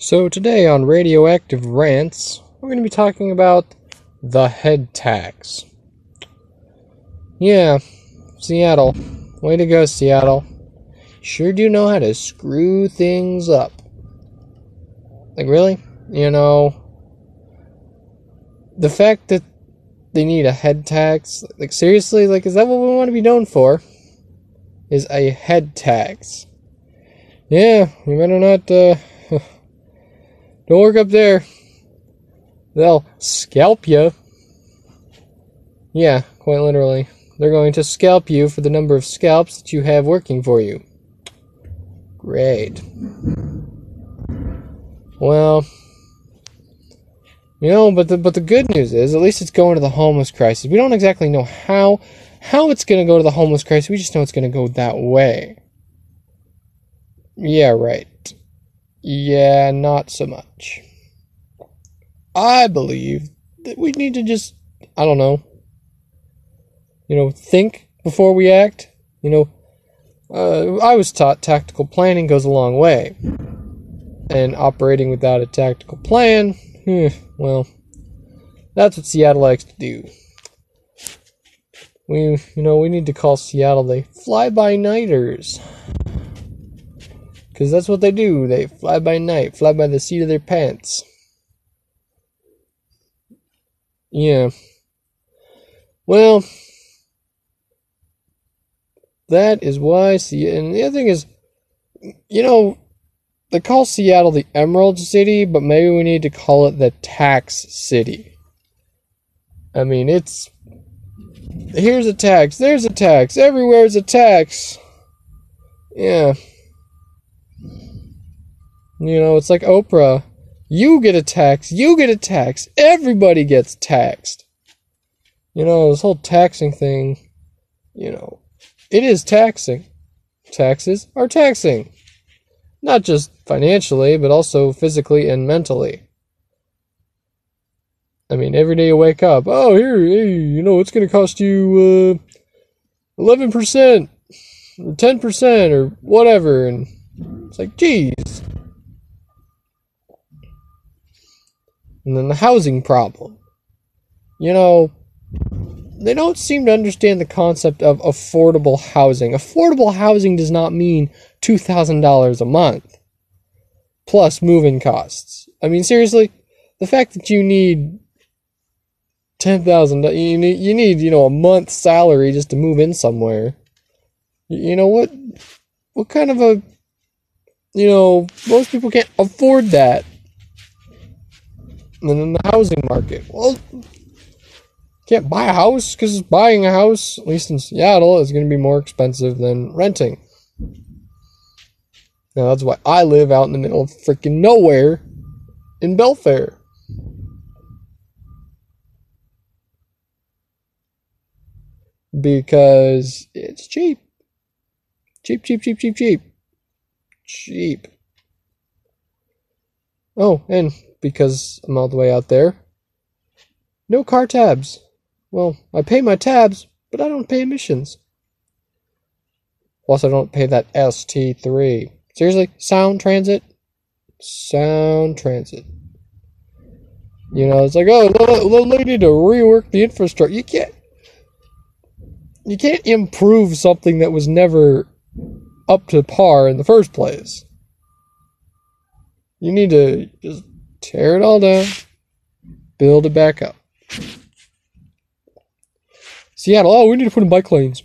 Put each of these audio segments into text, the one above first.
So, today on Radioactive Rants, we're going to be talking about the head tax. Yeah, Seattle. Way to go, Seattle. Sure do know how to screw things up. Like, really? You know, the fact that they need a head tax, like, seriously, like, is that what we want to be known for? Is a head tax. Yeah, you better not, uh, don't work up there. They'll scalp you. Yeah, quite literally. They're going to scalp you for the number of scalps that you have working for you. Great. Well, you know, but the but the good news is at least it's going to the homeless crisis. We don't exactly know how how it's going to go to the homeless crisis. We just know it's going to go that way. Yeah, right. Yeah, not so much. I believe that we need to just I don't know. You know, think before we act. You know, uh, I was taught tactical planning goes a long way. And operating without a tactical plan, eh, well, that's what Seattle likes to do. We, you know, we need to call Seattle the fly by nighters. Because that's what they do. They fly by night, fly by the seat of their pants. Yeah. Well, that is why see and the other thing is you know they call Seattle the Emerald City, but maybe we need to call it the Tax City. I mean, it's here's a tax, there's a tax, everywhere's a tax. Yeah. You know, it's like Oprah. You get a tax, you get a tax, everybody gets taxed. You know, this whole taxing thing, you know, it is taxing. Taxes are taxing. Not just financially, but also physically and mentally. I mean, every day you wake up, oh, here, hey, you know, it's going to cost you uh, 11% or 10% or whatever. And it's like, geez. And then the housing problem. You know, they don't seem to understand the concept of affordable housing. Affordable housing does not mean $2,000 a month plus moving costs. I mean, seriously, the fact that you need ten thousand dollars you need you need you know a month's salary just to move in somewhere. You know what? What kind of a you know most people can't afford that. And then the housing market. Well, can't buy a house because buying a house, at least in Seattle, is going to be more expensive than renting. Now that's why I live out in the middle of freaking nowhere in Belfair. Because it's cheap. Cheap, cheap, cheap, cheap, cheap. Cheap. Oh, and because I'm all the way out there, no car tabs. Well, I pay my tabs, but I don't pay emissions. Plus, I don't pay that ST3. Seriously, Sound Transit? Sound Transit. You know, it's like, oh, they need to rework the infrastructure. You can't. You can't improve something that was never up to par in the first place. You need to just tear it all down, build it back up. Seattle, oh, we need to put in bike lanes.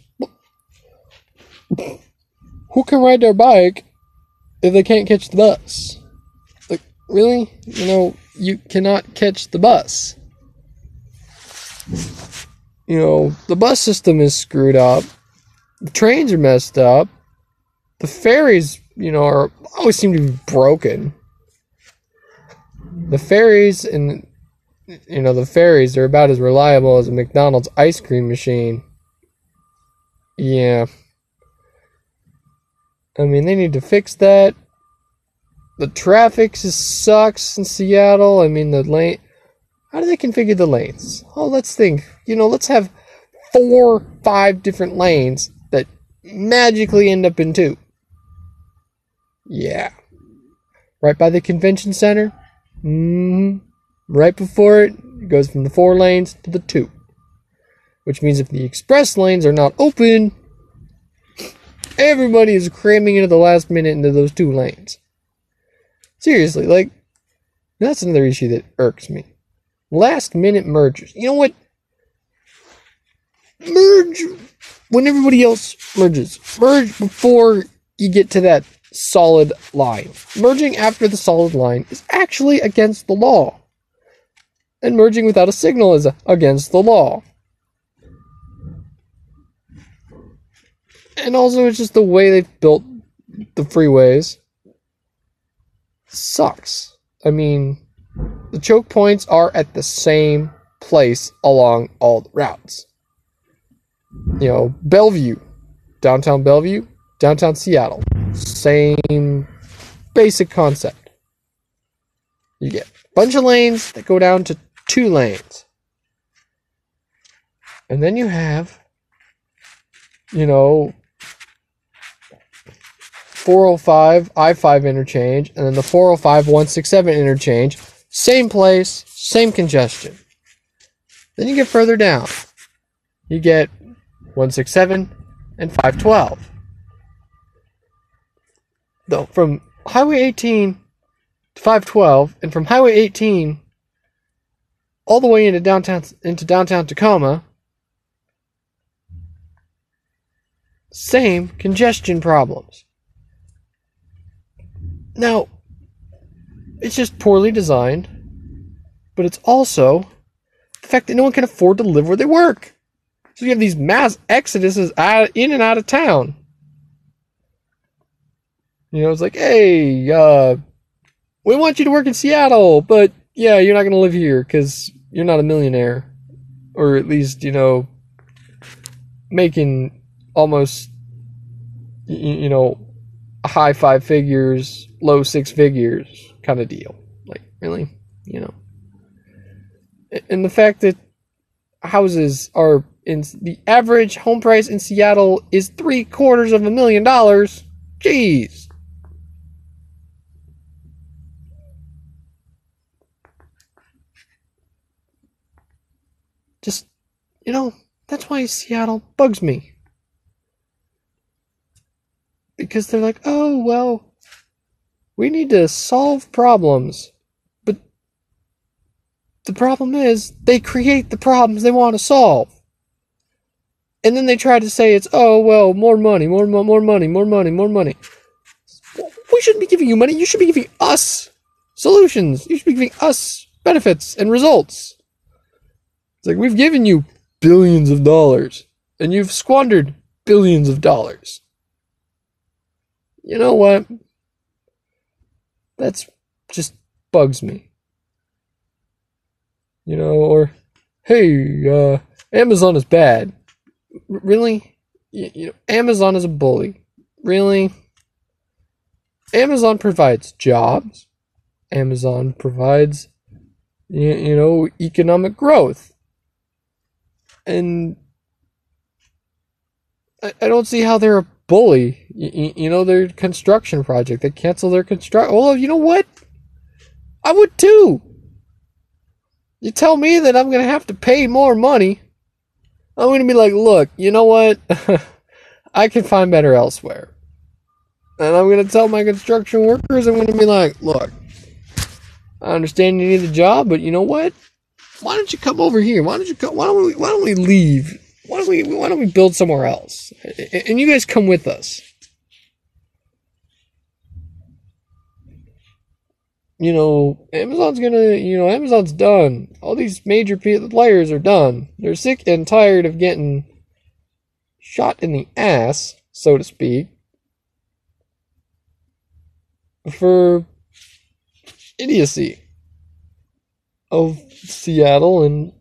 Who can ride their bike if they can't catch the bus? Like, really? You know, you cannot catch the bus. You know, the bus system is screwed up. The trains are messed up. The ferries, you know, are always seem to be broken. The ferries and you know, the ferries are about as reliable as a McDonald's ice cream machine. Yeah. I mean, they need to fix that. The traffic just sucks in Seattle. I mean, the lane. How do they configure the lanes? Oh, let's think. You know, let's have four, five different lanes that magically end up in two. Yeah. right by the convention center. Hmm Right before it, it goes from the four lanes to the two. Which means if the express lanes are not open, everybody is cramming into the last minute into those two lanes. Seriously, like, that's another issue that irks me. Last minute mergers. You know what? Merge when everybody else merges. Merge before you get to that solid line. Merging after the solid line is actually against the law. And merging without a signal is against the law. And also, it's just the way they've built the freeways sucks. I mean, the choke points are at the same place along all the routes. You know, Bellevue, downtown Bellevue, downtown Seattle, same basic concept. You get a bunch of lanes that go down to two lanes. And then you have, you know, 405 I 5 interchange, and then the 405 167 interchange. Same place, same congestion. Then you get further down. You get 167 and 512. Though from Highway 18 to 512, and from Highway 18 all the way into downtown into downtown Tacoma, same congestion problems. Now, it's just poorly designed, but it's also the fact that no one can afford to live where they work. So you have these mass exoduses out, in and out of town. You know, it's like, hey, uh, we want you to work in Seattle, but yeah, you're not going to live here because you're not a millionaire. Or at least, you know, making almost, you know, high five figures, low six figures kind of deal. Like, really? You know? And the fact that houses are in the average home price in Seattle is three quarters of a million dollars. Jeez. Just, you know, that's why Seattle bugs me. Because they're like, oh, well, we need to solve problems. But the problem is, they create the problems they want to solve. And then they try to say it's, oh, well, more money, more, more, more money, more money, more money. We shouldn't be giving you money. You should be giving us solutions. You should be giving us benefits and results. It's like we've given you billions of dollars and you've squandered billions of dollars. You know what? That's just bugs me. You know, or hey, uh, Amazon is bad. R- really? You, you know, Amazon is a bully. Really? Amazon provides jobs. Amazon provides, you, you know, economic growth. And I, I don't see how they're a bully. You, you know, their construction project. They cancel their construct. Well, you know what? I would too. You tell me that I'm going to have to pay more money. I'm going to be like, look, you know what? I can find better elsewhere. And I'm going to tell my construction workers, I'm going to be like, look, I understand you need a job, but you know what? Why don't you come over here? Why don't you come? Why don't we? Why don't we leave? Why don't we? Why don't we build somewhere else? And you guys come with us. You know, Amazon's gonna. You know, Amazon's done. All these major players are done. They're sick and tired of getting shot in the ass, so to speak, for idiocy of Seattle and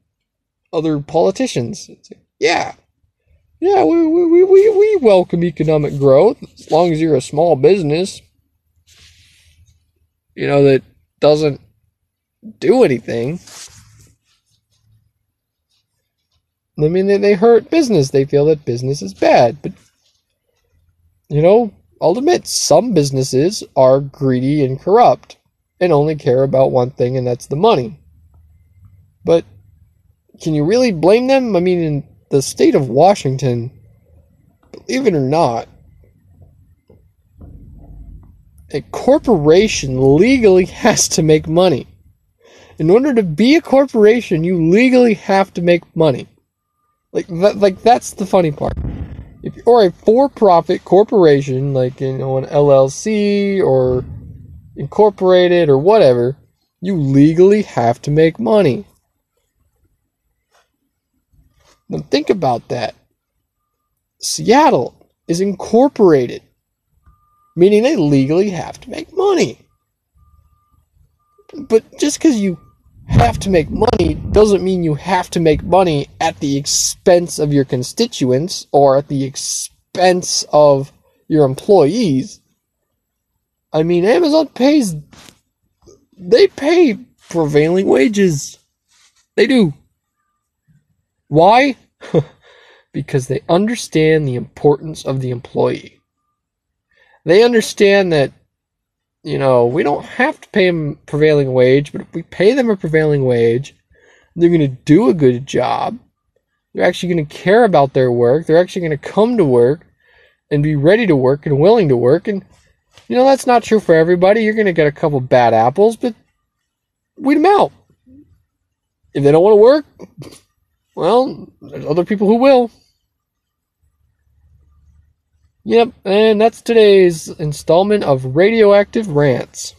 other politicians. Yeah, yeah, we, we, we, we welcome economic growth as long as you're a small business, you know, that doesn't do anything. I mean, they, they hurt business. They feel that business is bad. But, you know, I'll admit, some businesses are greedy and corrupt. and only care about one thing, and that's the money. But can you really blame them? I mean, in the state of Washington, believe it or not, a corporation legally has to make money. In order to be a corporation, you legally have to make money. Like that, like that's the funny part. If or a for-profit corporation, like you know an LLC or incorporated or whatever, you legally have to make money. Now think about that. Seattle is incorporated, meaning they legally have to make money. But just because you have to make money doesn't mean you have to make money at the expense of your constituents or at the expense of your employees. I mean, Amazon pays, they pay prevailing wages. They do. Why? because they understand the importance of the employee. They understand that you know, we don't have to pay them prevailing wage, but if we pay them a prevailing wage, they're going to do a good job. They're actually going to care about their work. They're actually going to come to work and be ready to work and willing to work. And, you know, that's not true for everybody. You're going to get a couple bad apples, but weed them out. If they don't want to work, well, there's other people who will. Yep, and that's today's installment of Radioactive Rants.